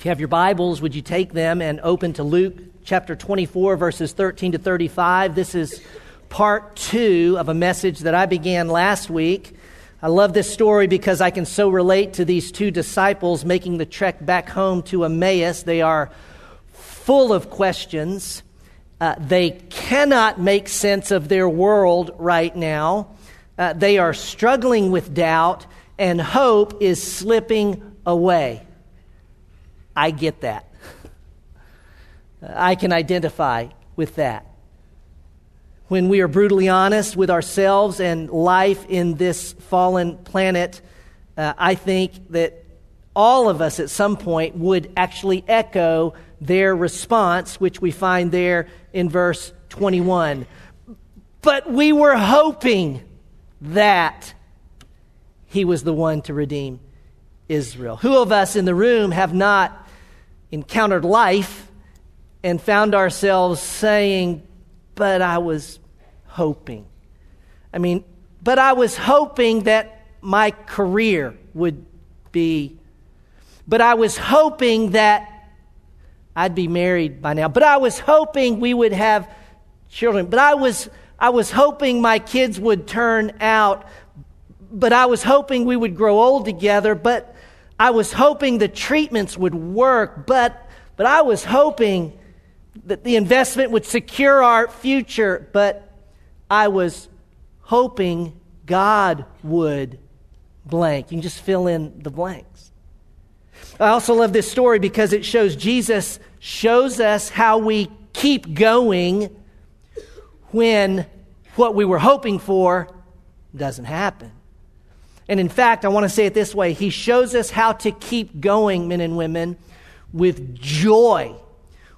If you have your Bibles, would you take them and open to Luke chapter 24, verses 13 to 35? This is part two of a message that I began last week. I love this story because I can so relate to these two disciples making the trek back home to Emmaus. They are full of questions. Uh, they cannot make sense of their world right now. Uh, they are struggling with doubt, and hope is slipping away. I get that. I can identify with that. When we are brutally honest with ourselves and life in this fallen planet, uh, I think that all of us at some point would actually echo their response, which we find there in verse 21. But we were hoping that he was the one to redeem Israel. Who of us in the room have not encountered life and found ourselves saying, But I was hoping. I mean, but I was hoping that my career would be, but I was hoping that I'd be married by now. But I was hoping we would have children. But I was, I was hoping my kids would turn out. But I was hoping we would grow old together. But I was hoping the treatments would work, but, but I was hoping that the investment would secure our future, but I was hoping God would blank. You can just fill in the blanks. I also love this story because it shows Jesus shows us how we keep going when what we were hoping for doesn't happen. And in fact, I want to say it this way He shows us how to keep going, men and women, with joy,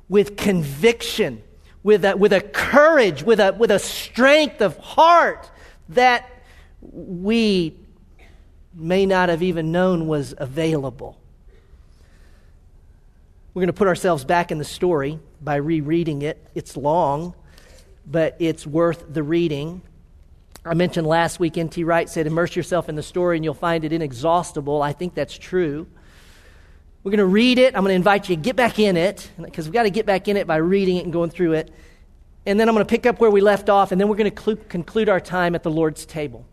with conviction, with a, with a courage, with a, with a strength of heart that we may not have even known was available. We're going to put ourselves back in the story by rereading it. It's long, but it's worth the reading. I mentioned last week, N.T. Wright said, immerse yourself in the story and you'll find it inexhaustible. I think that's true. We're going to read it. I'm going to invite you to get back in it because we've got to get back in it by reading it and going through it. And then I'm going to pick up where we left off, and then we're going to cl- conclude our time at the Lord's table.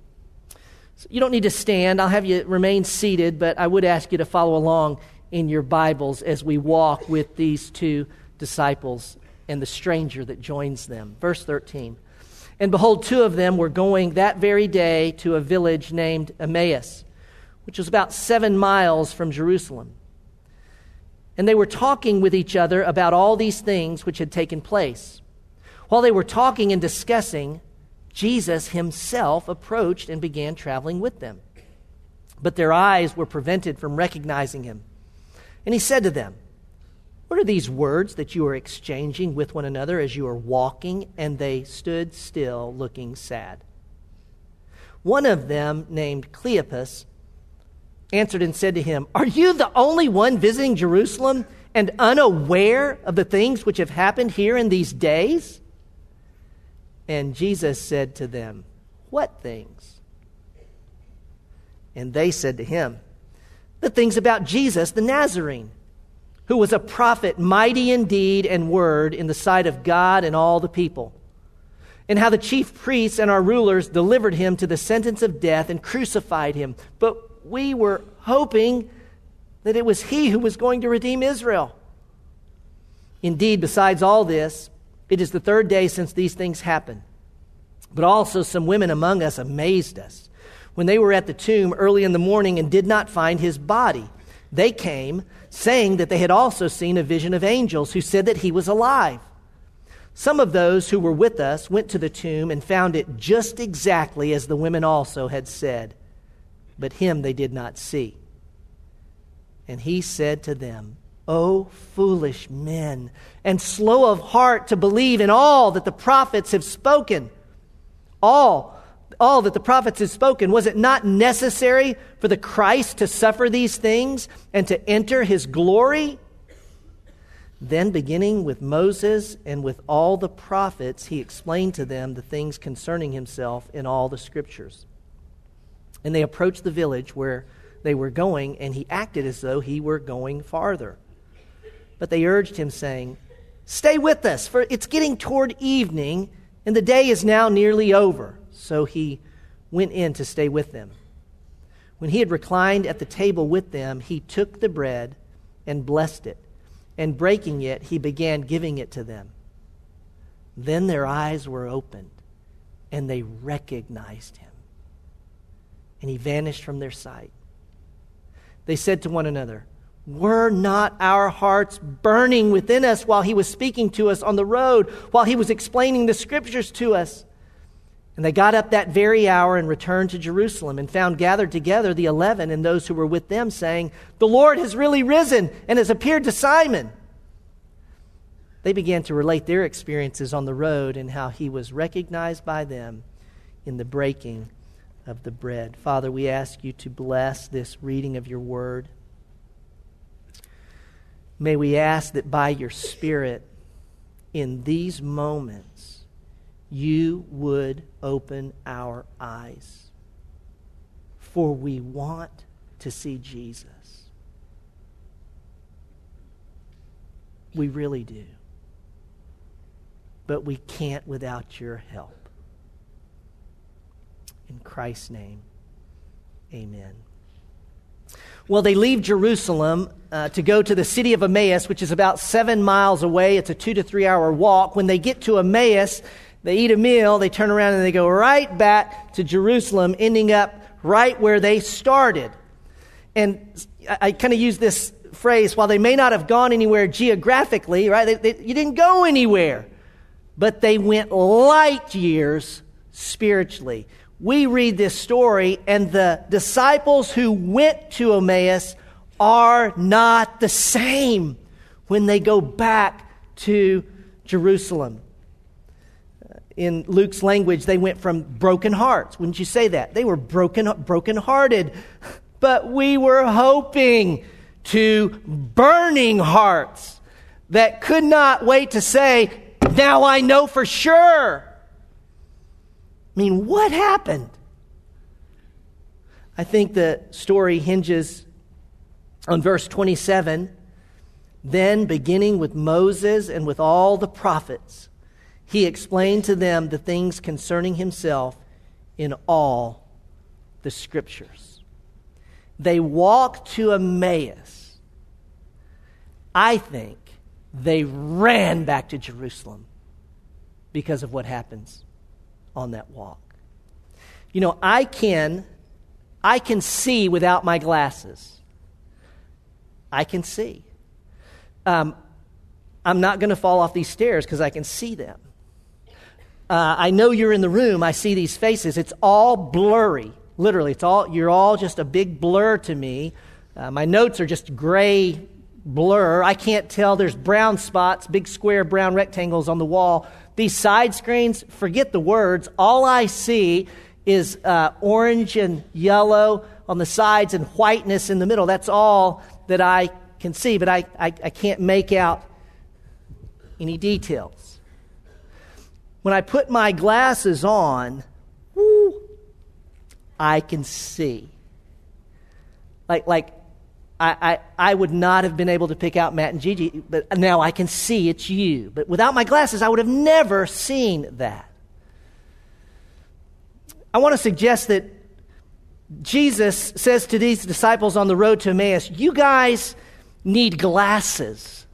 So you don't need to stand. I'll have you remain seated, but I would ask you to follow along in your Bibles as we walk with these two disciples and the stranger that joins them. Verse 13. And behold, two of them were going that very day to a village named Emmaus, which was about seven miles from Jerusalem. And they were talking with each other about all these things which had taken place. While they were talking and discussing, Jesus himself approached and began traveling with them. But their eyes were prevented from recognizing him. And he said to them, what are these words that you are exchanging with one another as you are walking? And they stood still, looking sad. One of them, named Cleopas, answered and said to him, Are you the only one visiting Jerusalem and unaware of the things which have happened here in these days? And Jesus said to them, What things? And they said to him, The things about Jesus the Nazarene who was a prophet, mighty in deed and word in the sight of God and all the people. And how the chief priests and our rulers delivered him to the sentence of death and crucified him. But we were hoping that it was he who was going to redeem Israel. Indeed, besides all this, it is the third day since these things happened. But also, some women among us amazed us when they were at the tomb early in the morning and did not find his body. They came, saying that they had also seen a vision of angels who said that he was alive. Some of those who were with us went to the tomb and found it just exactly as the women also had said, but him they did not see. And he said to them, O foolish men, and slow of heart to believe in all that the prophets have spoken. All all that the prophets had spoken, was it not necessary for the Christ to suffer these things and to enter his glory? Then, beginning with Moses and with all the prophets, he explained to them the things concerning himself in all the scriptures. And they approached the village where they were going, and he acted as though he were going farther. But they urged him, saying, Stay with us, for it's getting toward evening, and the day is now nearly over. So he went in to stay with them. When he had reclined at the table with them, he took the bread and blessed it, and breaking it, he began giving it to them. Then their eyes were opened, and they recognized him. And he vanished from their sight. They said to one another, Were not our hearts burning within us while he was speaking to us on the road, while he was explaining the scriptures to us? And they got up that very hour and returned to Jerusalem and found gathered together the eleven and those who were with them, saying, The Lord has really risen and has appeared to Simon. They began to relate their experiences on the road and how he was recognized by them in the breaking of the bread. Father, we ask you to bless this reading of your word. May we ask that by your Spirit, in these moments, you would open our eyes. For we want to see Jesus. We really do. But we can't without your help. In Christ's name, amen. Well, they leave Jerusalem uh, to go to the city of Emmaus, which is about seven miles away. It's a two to three hour walk. When they get to Emmaus, they eat a meal, they turn around and they go right back to Jerusalem, ending up right where they started. And I, I kind of use this phrase while they may not have gone anywhere geographically, right? They, they, you didn't go anywhere, but they went light years spiritually. We read this story, and the disciples who went to Emmaus are not the same when they go back to Jerusalem in Luke's language, they went from broken hearts. Wouldn't you say that? They were broken, broken-hearted. But we were hoping to burning hearts that could not wait to say, now I know for sure. I mean, what happened? I think the story hinges on verse 27. Then, beginning with Moses and with all the prophets, he explained to them the things concerning himself in all the scriptures. They walked to Emmaus. I think they ran back to Jerusalem because of what happens on that walk. You know, I can I can see without my glasses. I can see. Um, I'm not going to fall off these stairs because I can see them. Uh, I know you're in the room. I see these faces. It's all blurry. Literally, it's all, you're all just a big blur to me. Uh, my notes are just gray blur. I can't tell. There's brown spots, big square brown rectangles on the wall. These side screens, forget the words. All I see is uh, orange and yellow on the sides and whiteness in the middle. That's all that I can see, but I, I, I can't make out any details. When I put my glasses on, whoo, I can see. Like, like I, I, I would not have been able to pick out Matt and Gigi, but now I can see it's you. But without my glasses, I would have never seen that. I want to suggest that Jesus says to these disciples on the road to Emmaus, You guys need glasses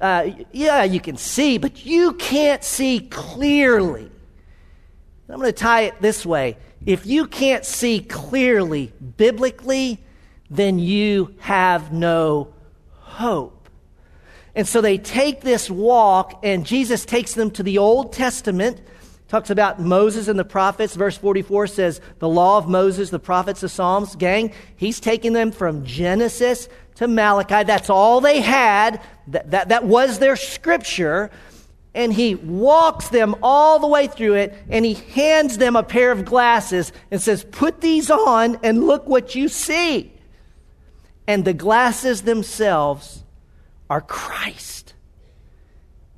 uh, yeah, you can see, but you can't see clearly. I'm going to tie it this way. If you can't see clearly biblically, then you have no hope. And so they take this walk, and Jesus takes them to the Old Testament, talks about Moses and the prophets. Verse 44 says, The law of Moses, the prophets, the Psalms. Gang, he's taking them from Genesis to Malachi. That's all they had. That, that, that was their scripture. And he walks them all the way through it and he hands them a pair of glasses and says, Put these on and look what you see. And the glasses themselves are Christ,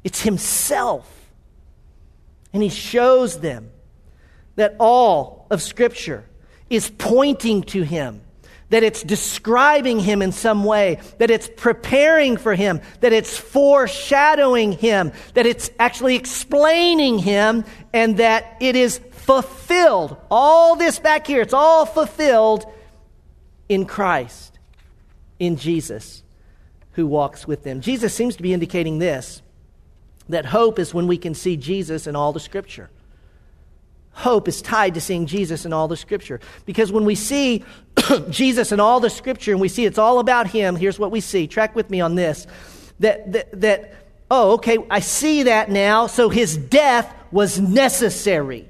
it's himself. And he shows them that all of Scripture is pointing to him that it's describing him in some way, that it's preparing for him, that it's foreshadowing him, that it's actually explaining him, and that it is fulfilled. All this back here, it's all fulfilled in Christ, in Jesus who walks with them. Jesus seems to be indicating this that hope is when we can see Jesus in all the scripture hope is tied to seeing Jesus in all the scripture. Because when we see Jesus in all the scripture and we see it's all about him, here's what we see. Track with me on this. That, that, that, oh, okay, I see that now. So his death was necessary.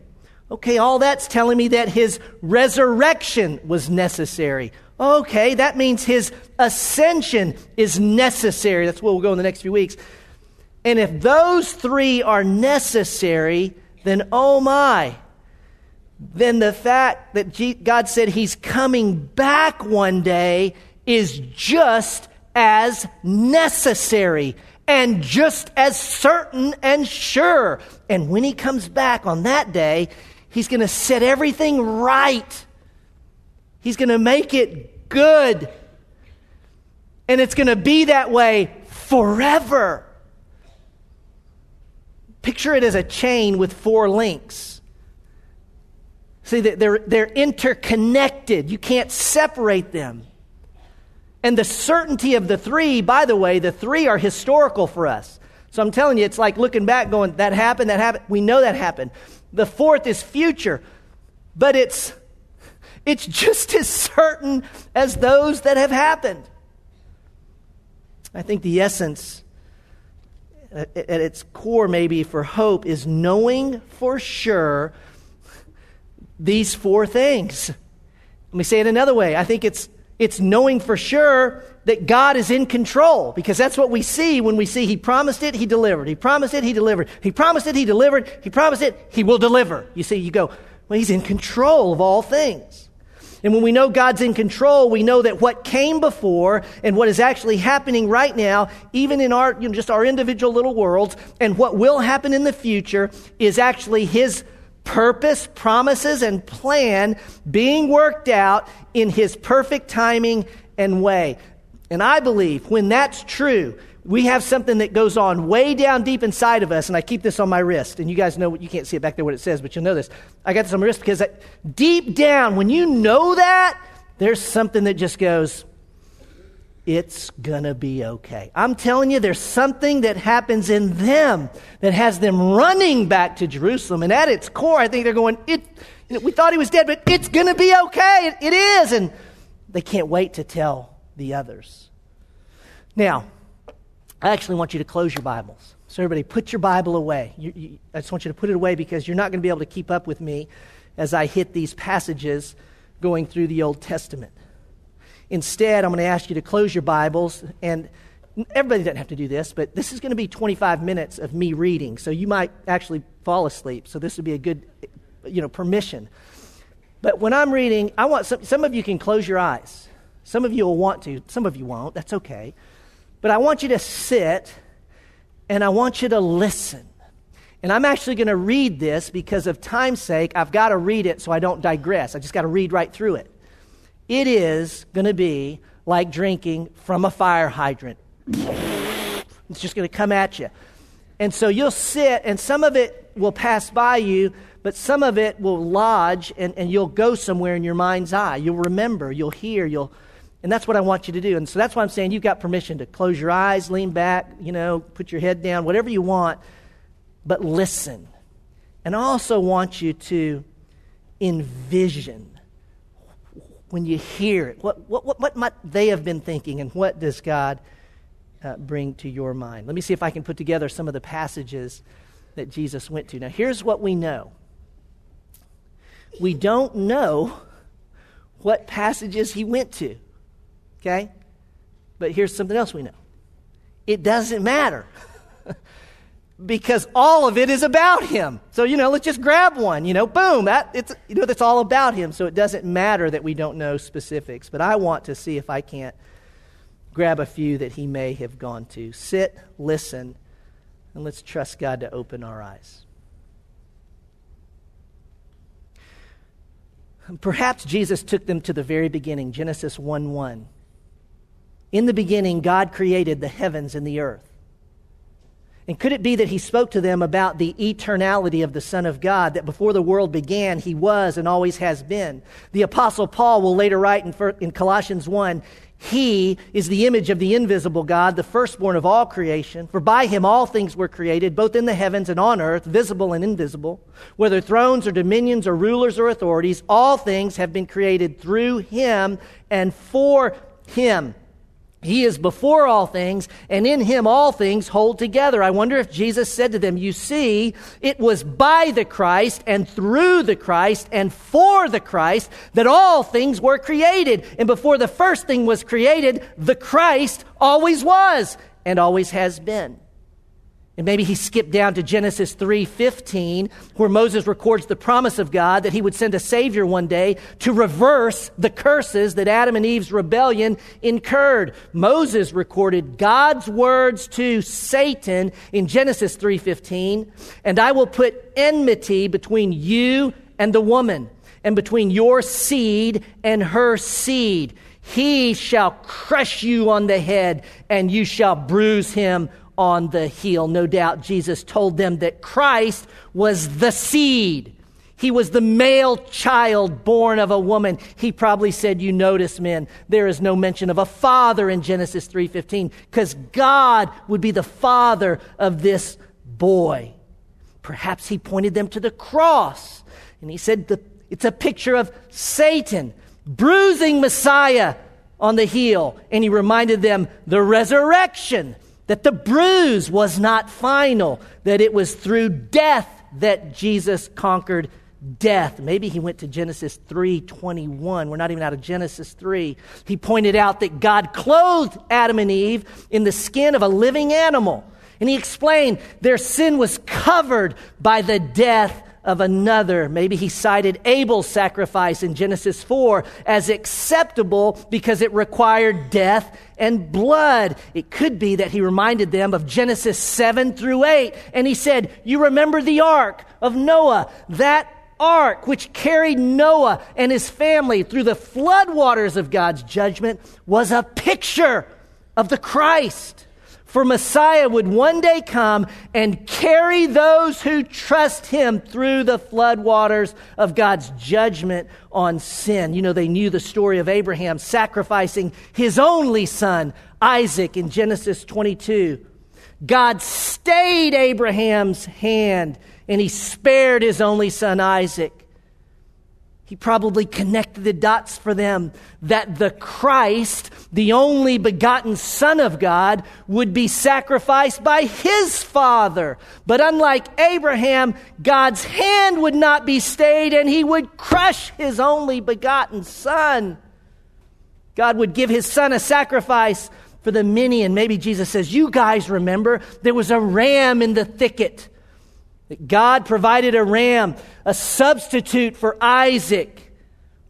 Okay, all that's telling me that his resurrection was necessary. Okay, that means his ascension is necessary. That's where we'll go in the next few weeks. And if those three are necessary, then oh my, then the fact that God said he's coming back one day is just as necessary and just as certain and sure. And when he comes back on that day, he's going to set everything right. He's going to make it good. And it's going to be that way forever. Picture it as a chain with four links. See, they're, they're interconnected. You can't separate them. And the certainty of the three, by the way, the three are historical for us. So I'm telling you, it's like looking back, going, that happened, that happened. We know that happened. The fourth is future, but it's, it's just as certain as those that have happened. I think the essence uh, at its core, maybe for hope, is knowing for sure these four things. Let me say it another way. I think it's, it's knowing for sure that God is in control because that's what we see when we see He promised it, He delivered. He promised it, He delivered. He promised it, He delivered. He promised it, He will deliver. You see, you go, well, He's in control of all things. And when we know God's in control, we know that what came before and what is actually happening right now, even in our, you know, just our individual little worlds, and what will happen in the future is actually His purpose, promises, and plan being worked out in His perfect timing and way. And I believe when that's true, we have something that goes on way down deep inside of us, and I keep this on my wrist. And you guys know, what you can't see it back there what it says, but you'll know this. I got this on my wrist because deep down, when you know that, there's something that just goes, it's gonna be okay. I'm telling you, there's something that happens in them that has them running back to Jerusalem. And at its core, I think they're going, it, we thought he was dead, but it's gonna be okay. it, it is. And they can't wait to tell the others. Now, I actually want you to close your Bibles. So, everybody, put your Bible away. You, you, I just want you to put it away because you're not going to be able to keep up with me as I hit these passages going through the Old Testament. Instead, I'm going to ask you to close your Bibles and everybody doesn't have to do this, but this is going to be 25 minutes of me reading. So you might actually fall asleep. So this would be a good, you know, permission. But when I'm reading, I want some, some of you can close your eyes. Some of you will want to, some of you won't. That's okay. But I want you to sit and I want you to listen. And I'm actually going to read this because of time's sake. I've got to read it so I don't digress. I just got to read right through it it is going to be like drinking from a fire hydrant. It's just going to come at you. And so you'll sit, and some of it will pass by you, but some of it will lodge, and, and you'll go somewhere in your mind's eye. You'll remember, you'll hear, you'll. And that's what I want you to do. And so that's why I'm saying you've got permission to close your eyes, lean back, you know, put your head down, whatever you want, but listen. And I also want you to envision when you hear it? What, what, what, what might they have been thinking, and what does God uh, bring to your mind? Let me see if I can put together some of the passages that Jesus went to. Now, here's what we know we don't know what passages he went to, okay? But here's something else we know it doesn't matter. Because all of it is about him. So, you know, let's just grab one, you know, boom, that, it's, you know, that's all about him. So it doesn't matter that we don't know specifics. But I want to see if I can't grab a few that he may have gone to. Sit, listen, and let's trust God to open our eyes. Perhaps Jesus took them to the very beginning, Genesis 1 1. In the beginning, God created the heavens and the earth. And could it be that he spoke to them about the eternality of the Son of God, that before the world began, he was and always has been? The Apostle Paul will later write in, Colossians 1 He is the image of the invisible God, the firstborn of all creation. For by him all things were created, both in the heavens and on earth, visible and invisible. Whether thrones or dominions or rulers or authorities, all things have been created through him and for him. He is before all things, and in him all things hold together. I wonder if Jesus said to them, You see, it was by the Christ and through the Christ and for the Christ that all things were created. And before the first thing was created, the Christ always was and always has been. And maybe he skipped down to Genesis 3:15 where Moses records the promise of God that he would send a savior one day to reverse the curses that Adam and Eve's rebellion incurred. Moses recorded God's words to Satan in Genesis 3:15, "And I will put enmity between you and the woman, and between your seed and her seed. He shall crush you on the head, and you shall bruise him on the heel. No doubt Jesus told them that Christ was the seed. He was the male child born of a woman. He probably said, you notice men, there is no mention of a father in Genesis 3:15 because God would be the father of this boy. Perhaps he pointed them to the cross and he said the, it's a picture of Satan bruising Messiah on the heel and he reminded them the resurrection that the bruise was not final, that it was through death that Jesus conquered death. Maybe he went to Genesis 3:21. We're not even out of Genesis 3. He pointed out that God clothed Adam and Eve in the skin of a living animal. And he explained their sin was covered by the death of another. Maybe he cited Abel's sacrifice in Genesis 4 as acceptable because it required death and blood. It could be that he reminded them of Genesis 7 through 8. And he said, You remember the ark of Noah, that ark which carried Noah and his family through the floodwaters of God's judgment was a picture of the Christ. For Messiah would one day come and carry those who trust him through the floodwaters of God's judgment on sin. You know, they knew the story of Abraham sacrificing his only son, Isaac, in Genesis 22. God stayed Abraham's hand and he spared his only son, Isaac. He probably connected the dots for them that the Christ, the only begotten Son of God, would be sacrificed by his Father. But unlike Abraham, God's hand would not be stayed and he would crush his only begotten Son. God would give his Son a sacrifice for the many. And maybe Jesus says, You guys remember there was a ram in the thicket that God provided a ram, a substitute for Isaac.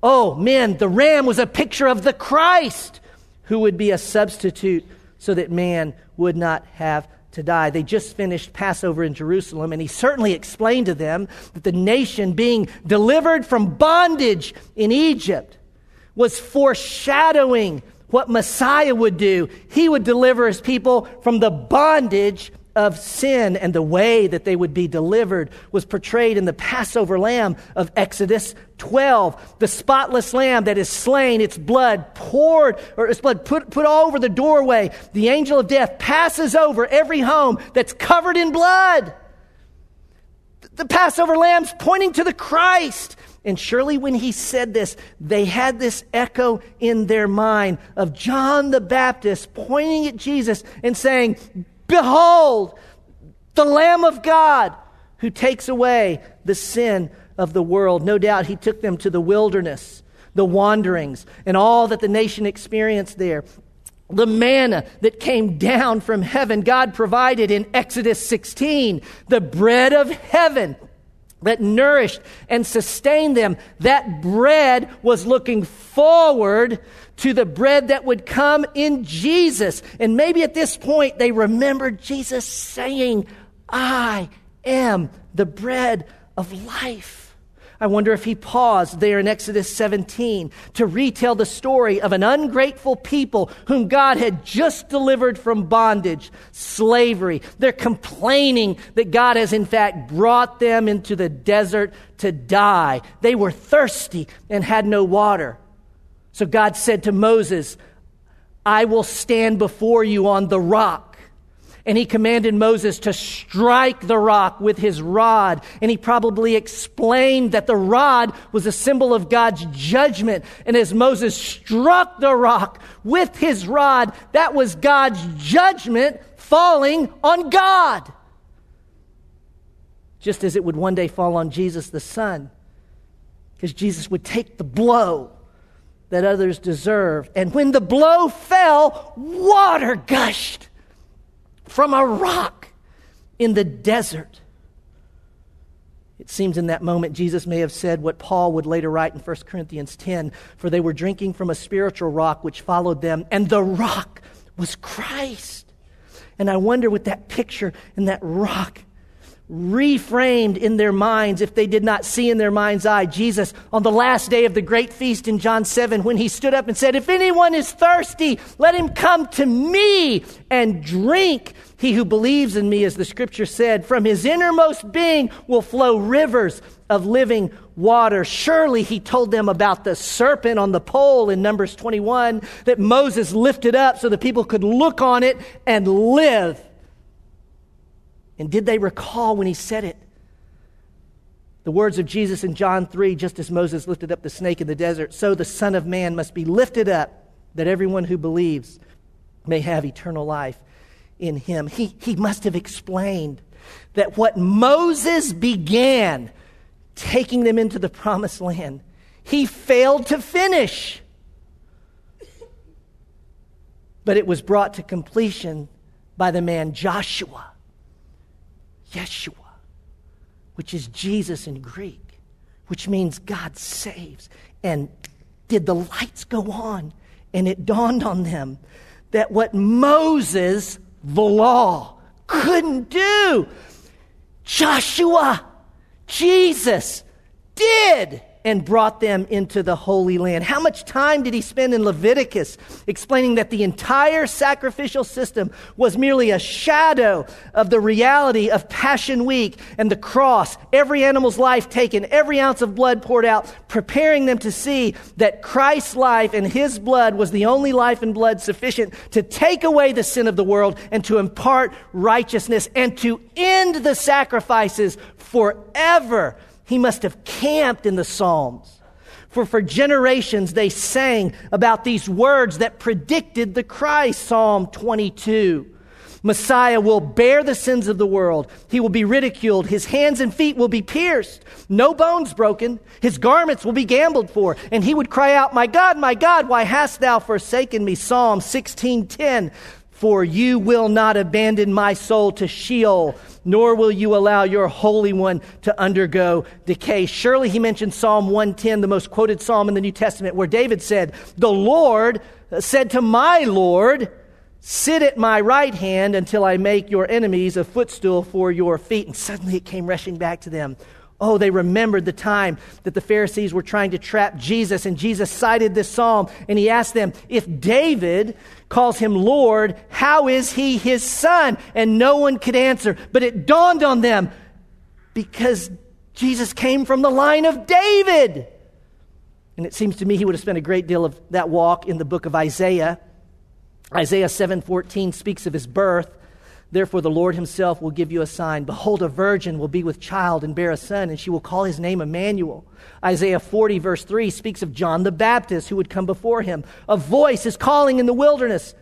Oh, man, the ram was a picture of the Christ who would be a substitute so that man would not have to die. They just finished Passover in Jerusalem, and he certainly explained to them that the nation being delivered from bondage in Egypt was foreshadowing what Messiah would do. He would deliver his people from the bondage of sin and the way that they would be delivered was portrayed in the Passover lamb of Exodus 12. The spotless lamb that is slain, its blood poured, or its blood put, put all over the doorway. The angel of death passes over every home that's covered in blood. The Passover lamb's pointing to the Christ. And surely when he said this, they had this echo in their mind of John the Baptist pointing at Jesus and saying, Behold, the Lamb of God who takes away the sin of the world. No doubt he took them to the wilderness, the wanderings, and all that the nation experienced there. The manna that came down from heaven, God provided in Exodus 16, the bread of heaven that nourished and sustained them. That bread was looking forward to the bread that would come in Jesus. And maybe at this point they remembered Jesus saying, I am the bread of life. I wonder if he paused there in Exodus 17 to retell the story of an ungrateful people whom God had just delivered from bondage, slavery. They're complaining that God has in fact brought them into the desert to die. They were thirsty and had no water. So God said to Moses, I will stand before you on the rock and he commanded Moses to strike the rock with his rod. And he probably explained that the rod was a symbol of God's judgment. And as Moses struck the rock with his rod, that was God's judgment falling on God. Just as it would one day fall on Jesus the Son. Because Jesus would take the blow that others deserve. And when the blow fell, water gushed from a rock in the desert. It seems in that moment Jesus may have said what Paul would later write in 1 Corinthians 10 for they were drinking from a spiritual rock which followed them, and the rock was Christ. And I wonder with that picture and that rock reframed in their minds if they did not see in their mind's eye Jesus on the last day of the great feast in John 7 when he stood up and said, If anyone is thirsty, let him come to me and drink. He who believes in me, as the scripture said, from his innermost being will flow rivers of living water. Surely he told them about the serpent on the pole in Numbers 21 that Moses lifted up so the people could look on it and live. And did they recall when he said it? The words of Jesus in John 3 just as Moses lifted up the snake in the desert, so the Son of Man must be lifted up that everyone who believes may have eternal life in him. He, he must have explained that what Moses began, taking them into the promised land, he failed to finish. But it was brought to completion by the man Joshua Yeshua, which is Jesus in Greek, which means God saves. And did the lights go on? And it dawned on them that what Moses, the law, couldn't do, Joshua, Jesus, did and brought them into the Holy Land. How much time did he spend in Leviticus explaining that the entire sacrificial system was merely a shadow of the reality of Passion Week and the cross, every animal's life taken, every ounce of blood poured out, preparing them to see that Christ's life and his blood was the only life and blood sufficient to take away the sin of the world and to impart righteousness and to end the sacrifices forever he must have camped in the Psalms. For for generations they sang about these words that predicted the Christ. Psalm 22. Messiah will bear the sins of the world. He will be ridiculed. His hands and feet will be pierced. No bones broken. His garments will be gambled for. And he would cry out, My God, my God, why hast thou forsaken me? Psalm 16:10. For you will not abandon my soul to Sheol nor will you allow your Holy One to undergo decay. Surely he mentioned Psalm 110, the most quoted psalm in the New Testament, where David said, The Lord said to my Lord, Sit at my right hand until I make your enemies a footstool for your feet. And suddenly it came rushing back to them. Oh, they remembered the time that the Pharisees were trying to trap Jesus, and Jesus cited this psalm, and he asked them, If David calls him Lord, how is he his son? And no one could answer. But it dawned on them because Jesus came from the line of David. And it seems to me he would have spent a great deal of that walk in the book of Isaiah. Isaiah 7:14 speaks of his birth. Therefore, the Lord himself will give you a sign. Behold, a virgin will be with child and bear a son, and she will call his name Emmanuel. Isaiah 40, verse 3, speaks of John the Baptist who would come before him. A voice is calling in the wilderness.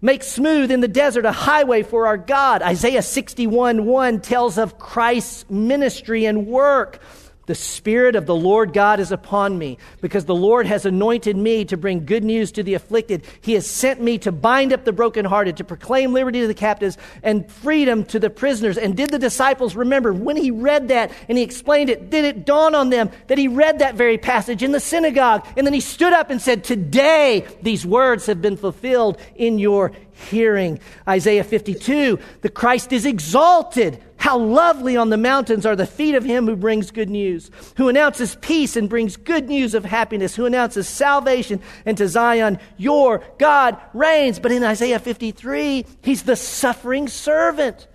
Make smooth in the desert a highway for our God. Isaiah 61, 1 tells of Christ's ministry and work. The Spirit of the Lord God is upon me, because the Lord has anointed me to bring good news to the afflicted. He has sent me to bind up the brokenhearted, to proclaim liberty to the captives and freedom to the prisoners. And did the disciples remember when he read that and he explained it? Did it dawn on them that he read that very passage in the synagogue? And then he stood up and said, Today these words have been fulfilled in your hearing. Isaiah 52, the Christ is exalted How lovely on the mountains are the feet of him who brings good news, who announces peace and brings good news of happiness, who announces salvation and to Zion, your God reigns. But in Isaiah 53, he's the suffering servant.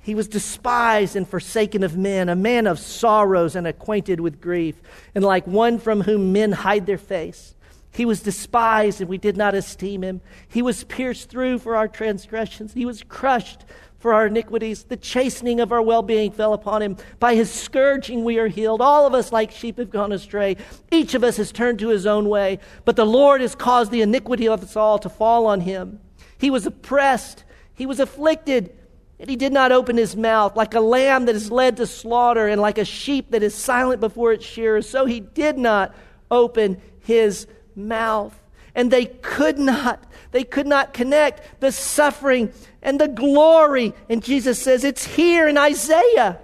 He was despised and forsaken of men, a man of sorrows and acquainted with grief, and like one from whom men hide their face. He was despised and we did not esteem him. He was pierced through for our transgressions. He was crushed for our iniquities. The chastening of our well being fell upon him. By his scourging we are healed. All of us, like sheep, have gone astray. Each of us has turned to his own way. But the Lord has caused the iniquity of us all to fall on him. He was oppressed. He was afflicted. And he did not open his mouth like a lamb that is led to slaughter and like a sheep that is silent before its shearers. So he did not open his mouth. And they could not, they could not connect the suffering and the glory. And Jesus says it's here in Isaiah.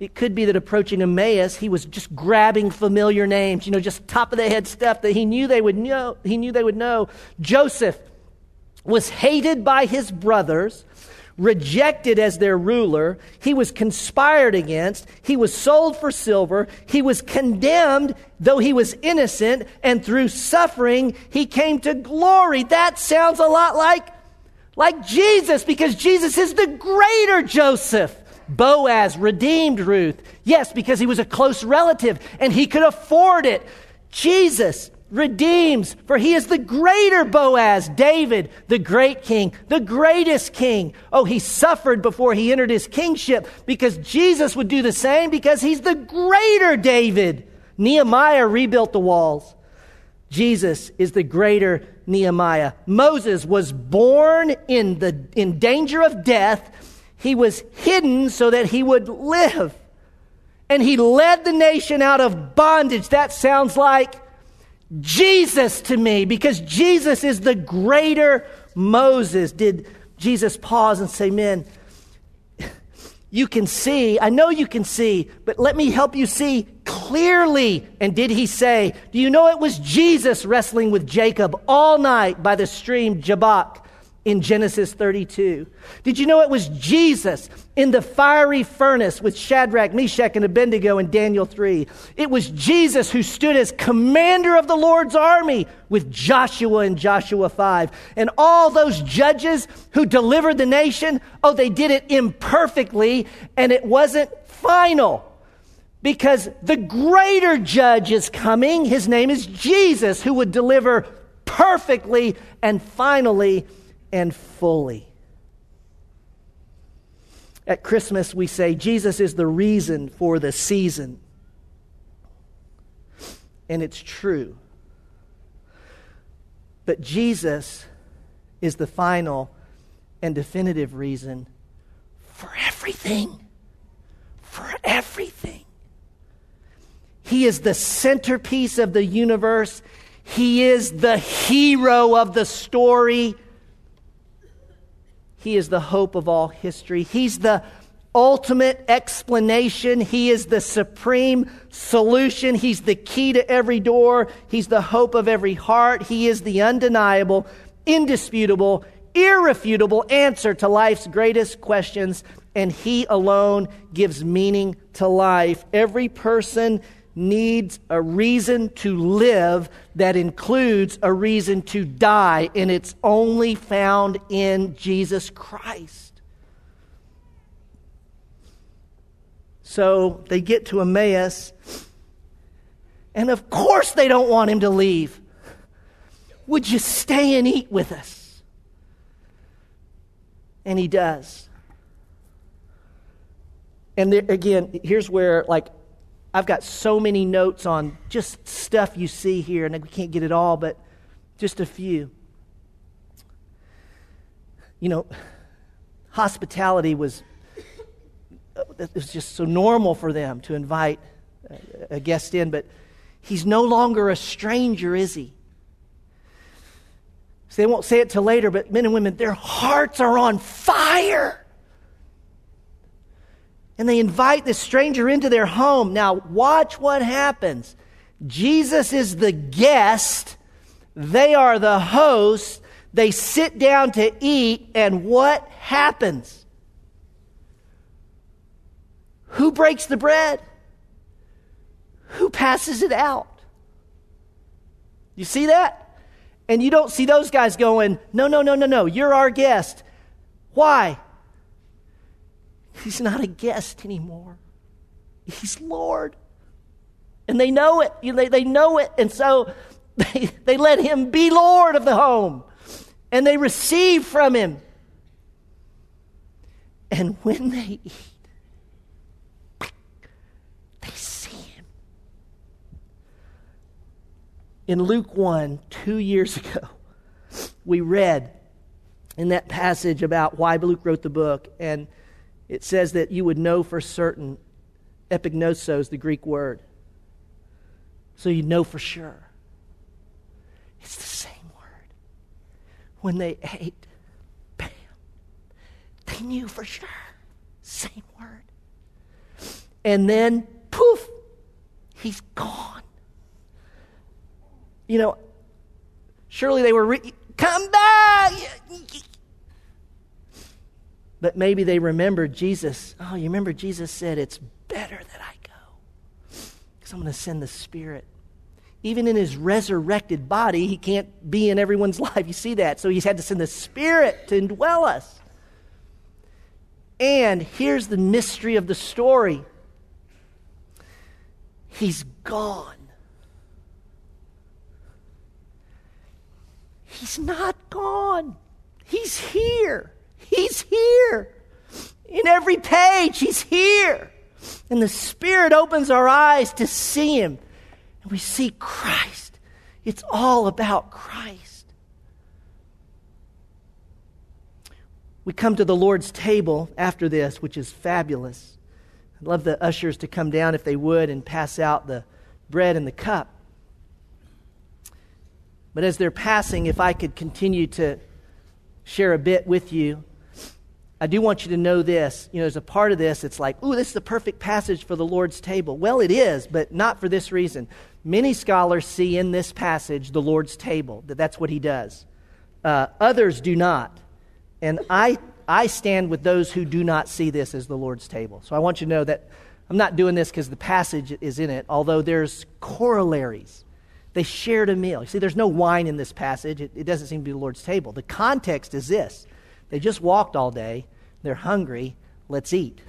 It could be that approaching Emmaus, he was just grabbing familiar names, you know, just top of the head stuff that he knew they would know. He knew they would know. Joseph was hated by his brothers rejected as their ruler. He was conspired against. He was sold for silver. He was condemned, though he was innocent. And through suffering, he came to glory. That sounds a lot like, like Jesus, because Jesus is the greater Joseph. Boaz redeemed Ruth. Yes, because he was a close relative and he could afford it. Jesus redeems, for he is the greater Boaz, David, the great king, the greatest king. Oh, he suffered before he entered his kingship because Jesus would do the same because he's the greater David. Nehemiah rebuilt the walls. Jesus is the greater Nehemiah. Moses was born in the in danger of death. He was hidden so that he would live. And he led the nation out of bondage. That sounds like Jesus to me because Jesus is the greater Moses. Did Jesus pause and say, Men, you can see, I know you can see, but let me help you see clearly. And did he say, Do you know it was Jesus wrestling with Jacob all night by the stream Jabbok? in Genesis 32. Did you know it was Jesus in the fiery furnace with Shadrach, Meshach, and Abednego in Daniel 3? It was Jesus who stood as commander of the Lord's army with Joshua in Joshua 5. And all those judges who delivered the nation, oh, they did it imperfectly and it wasn't final. Because the greater judge is coming. His name is Jesus, who would deliver perfectly and finally and fully. At Christmas, we say Jesus is the reason for the season. And it's true. But Jesus is the final and definitive reason for everything. For everything. He is the centerpiece of the universe. He is the hero of the story. He is the hope of all history. He's the ultimate explanation. He is the supreme solution. He's the key to every door. He's the hope of every heart. He is the undeniable, indisputable, irrefutable answer to life's greatest questions. And He alone gives meaning to life. Every person needs a reason to live that includes a reason to die, and it's only found in Jesus Christ. So they get to Emmaus, and of course they don't want him to leave. Would you stay and eat with us? And he does. And there, again, here's where, like, I've got so many notes on just stuff you see here, and we can't get it all, but just a few. You know, hospitality was uh, it was just so normal for them to invite a guest in, but he's no longer a stranger, is he? So they won't say it till later, but men and women, their hearts are on fire and they invite this stranger into their home. Now, watch what happens. Jesus is the guest, they are the host. They sit down to eat, and what happens? Who breaks the bread? Who passes it out? You see that? And you don't see those guys going, no, no, no, no, no, you're our guest. Why? He's not a guest anymore. He's Lord. And they know it. They, they know it. And so they, they let him be Lord of the home. And they receive from him. And when they eat, they see him. In Luke 1, two years ago, we read in that passage about why Luke wrote the book, and it says that you would know for certain, epignosos, the Greek word. So you know for sure. It's the same word. When they ate, bam, they knew for sure. Same word. And then, poof, he's gone. You know, surely they were, re- come back. But maybe they remembered Jesus. Oh, you remember Jesus said, It's better that I go because I'm going to send the Spirit. Even in his resurrected body, he can't be in everyone's life. You see that? So he's had to send the Spirit to indwell us. And here's the mystery of the story He's gone. He's not gone, He's here. He's here. In every page, He's here. And the Spirit opens our eyes to see Him. And we see Christ. It's all about Christ. We come to the Lord's table after this, which is fabulous. I'd love the ushers to come down if they would and pass out the bread and the cup. But as they're passing, if I could continue to share a bit with you I do want you to know this. You know, as a part of this, it's like, ooh, this is the perfect passage for the Lord's table. Well, it is, but not for this reason. Many scholars see in this passage the Lord's table, that that's what he does. Uh, others do not. And I, I stand with those who do not see this as the Lord's table. So I want you to know that I'm not doing this because the passage is in it, although there's corollaries. They shared a meal. You see, there's no wine in this passage. It, it doesn't seem to be the Lord's table. The context is this they just walked all day. They're hungry. Let's eat.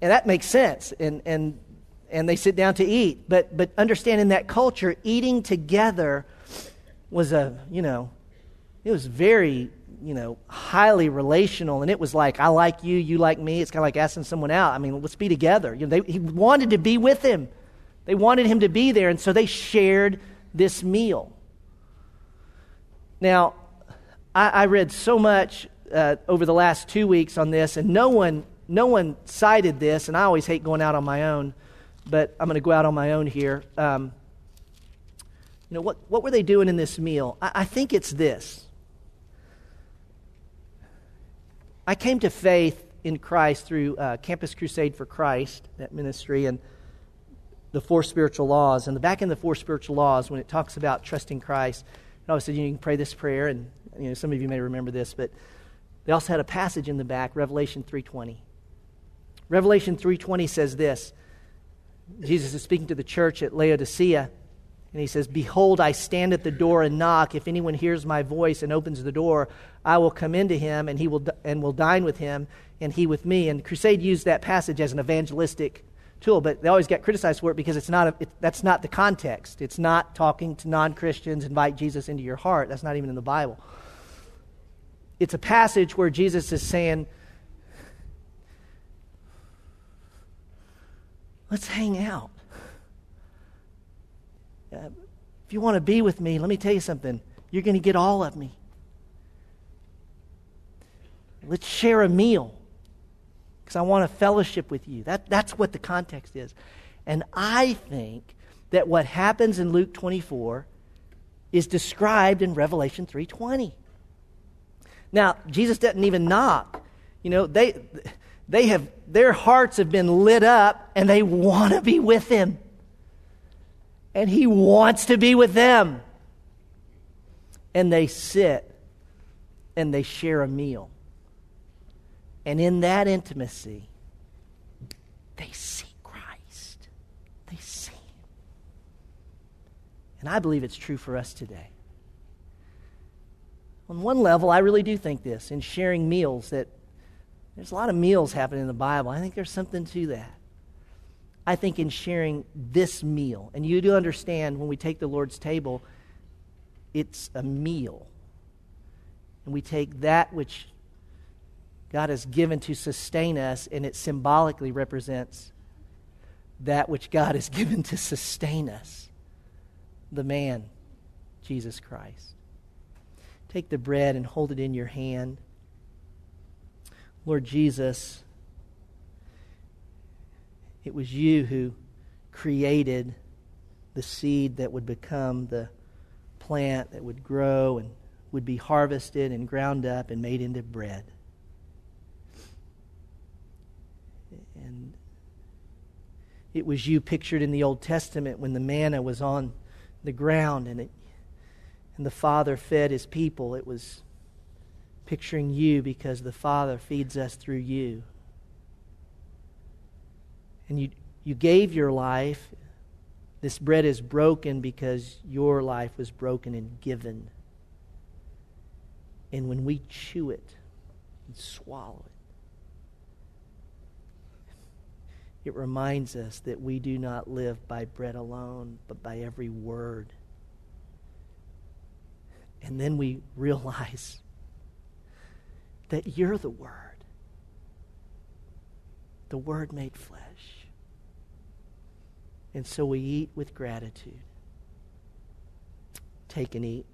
And that makes sense. And, and, and they sit down to eat. But, but understand in that culture, eating together was a, you know, it was very, you know, highly relational. And it was like, I like you, you like me. It's kind of like asking someone out. I mean, let's be together. You know, they, he wanted to be with him. They wanted him to be there. And so they shared this meal. Now, I, I read so much uh, over the last two weeks on this, and no one, no one cited this, and I always hate going out on my own, but I'm going to go out on my own here. Um, you know, what, what were they doing in this meal? I, I think it's this. I came to faith in Christ through uh, Campus Crusade for Christ, that ministry, and the four spiritual laws. And the back in the four spiritual laws, when it talks about trusting Christ, it always said you can pray this prayer, and you know some of you may remember this, but they also had a passage in the back, Revelation 3:20. Revelation 3:20 says this. Jesus is speaking to the church at Laodicea, and he says, "Behold, I stand at the door and knock. If anyone hears my voice and opens the door, I will come into him, and he will and will dine with him, and he with me." And Crusade used that passage as an evangelistic tool, but they always get criticized for it because it's not a, it, that's not the context. It's not talking to non-Christians, invite Jesus into your heart. That's not even in the Bible it's a passage where Jesus is saying, let's hang out. Uh, if you want to be with me, let me tell you something. You're going to get all of me. Let's share a meal because I want to fellowship with you. That, that's what the context is. And I think that what happens in Luke 24 is described in Revelation 3:20. Now, Jesus doesn't even knock. You know, they, they have, their hearts have been lit up and they want to be with him. And he wants to be with them. And they sit and they share a meal. And in that intimacy, they see Christ. They see Him. And I believe it's true for us today. On one level, I really do think this in sharing meals that there's a lot of meals happening in the Bible. I think there's something to that. I think in sharing this meal, and you do understand when we take the Lord's table, it's a meal. And we take that which God has given to sustain us, and it symbolically represents that which God has given to sustain us the man, Jesus Christ. Take the bread and hold it in your hand. Lord Jesus, it was you who created the seed that would become the plant that would grow and would be harvested and ground up and made into bread. And it was you pictured in the Old Testament when the manna was on the ground and it and the Father fed his people. It was picturing you because the Father feeds us through you. And you, you gave your life. This bread is broken because your life was broken and given. And when we chew it and swallow it, it reminds us that we do not live by bread alone, but by every word. And then we realize that you're the Word, the Word made flesh. And so we eat with gratitude. Take and eat.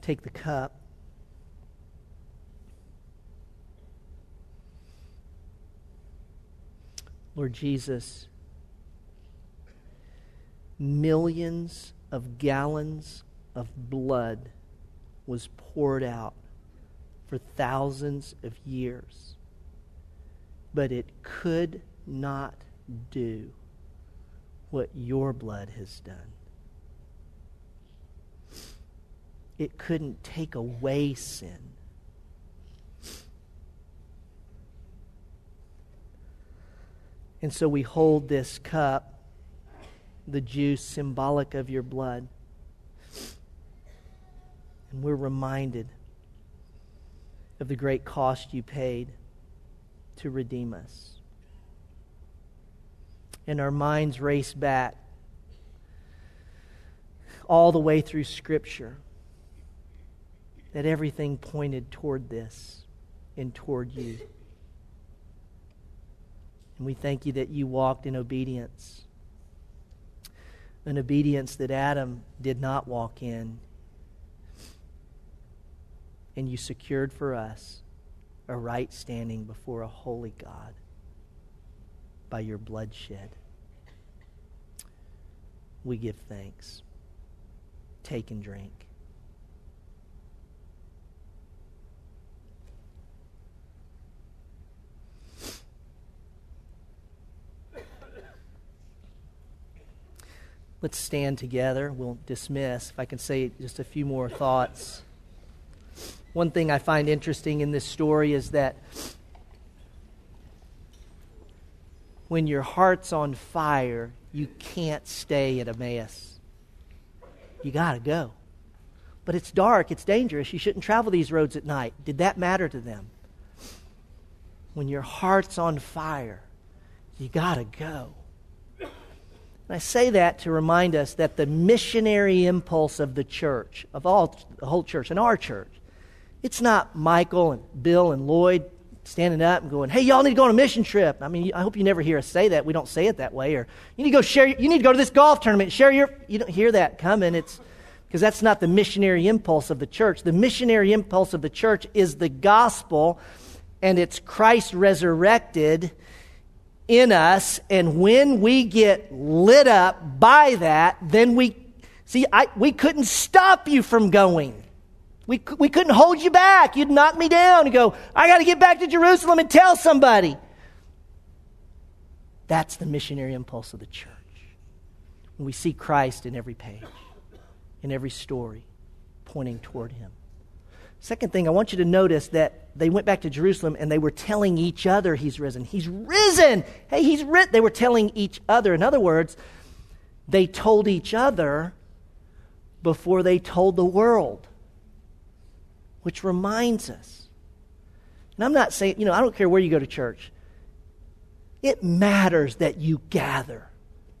Take the cup. Lord Jesus, millions of gallons of blood was poured out for thousands of years, but it could not do what your blood has done. It couldn't take away sin. And so we hold this cup, the juice symbolic of your blood. And we're reminded of the great cost you paid to redeem us. And our minds race back all the way through Scripture that everything pointed toward this and toward you. And we thank you that you walked in obedience. An obedience that Adam did not walk in. And you secured for us a right standing before a holy God by your bloodshed. We give thanks. Take and drink. Let's stand together. We'll dismiss. If I can say just a few more thoughts. One thing I find interesting in this story is that when your heart's on fire, you can't stay at Emmaus. You got to go. But it's dark, it's dangerous. You shouldn't travel these roads at night. Did that matter to them? When your heart's on fire, you got to go. And I say that to remind us that the missionary impulse of the church, of all the whole church, and our church, it's not Michael and Bill and Lloyd standing up and going, "Hey, y'all need to go on a mission trip." I mean, I hope you never hear us say that. We don't say it that way. Or you need to go share. You need to go to this golf tournament. Share your. You don't hear that coming. It's because that's not the missionary impulse of the church. The missionary impulse of the church is the gospel, and it's Christ resurrected in us, and when we get lit up by that, then we see, I, we couldn't stop you from going. We, we couldn't hold you back. You'd knock me down and go, I got to get back to Jerusalem and tell somebody. That's the missionary impulse of the church. And we see Christ in every page, in every story, pointing toward him. Second thing, I want you to notice that they went back to Jerusalem and they were telling each other he's risen. He's risen! Hey, he's risen! They were telling each other. In other words, they told each other before they told the world, which reminds us. And I'm not saying, you know, I don't care where you go to church. It matters that you gather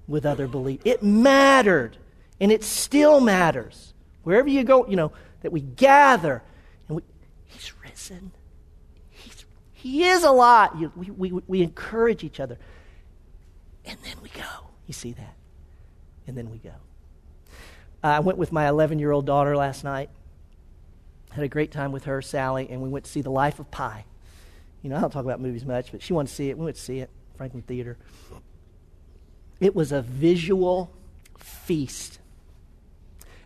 with other believers. It mattered, and it still matters. Wherever you go, you know, that we gather and we, He's risen. He is alive. You, we, we, we encourage each other. And then we go. You see that? And then we go. Uh, I went with my 11 year old daughter last night. Had a great time with her, Sally, and we went to see The Life of Pi. You know, I don't talk about movies much, but she wanted to see it. We went to see it, Franklin Theater. It was a visual feast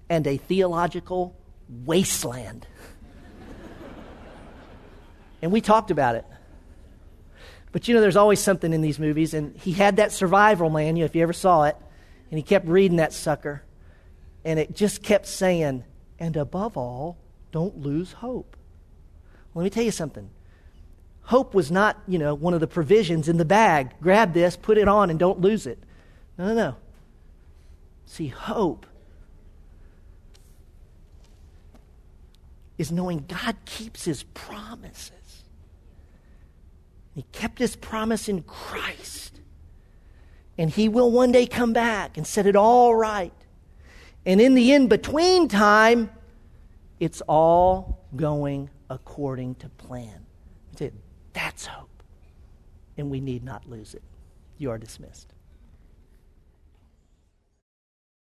and a theological wasteland. And we talked about it. But you know, there's always something in these movies, and he had that survival manual, if you ever saw it, and he kept reading that sucker, and it just kept saying, and above all, don't lose hope. Let me tell you something. Hope was not, you know, one of the provisions in the bag. Grab this, put it on, and don't lose it. No, no, no. See, hope is knowing God keeps his promises. He kept his promise in Christ. And he will one day come back and set it all right. And in the in between time, it's all going according to plan. That's hope. And we need not lose it. You are dismissed.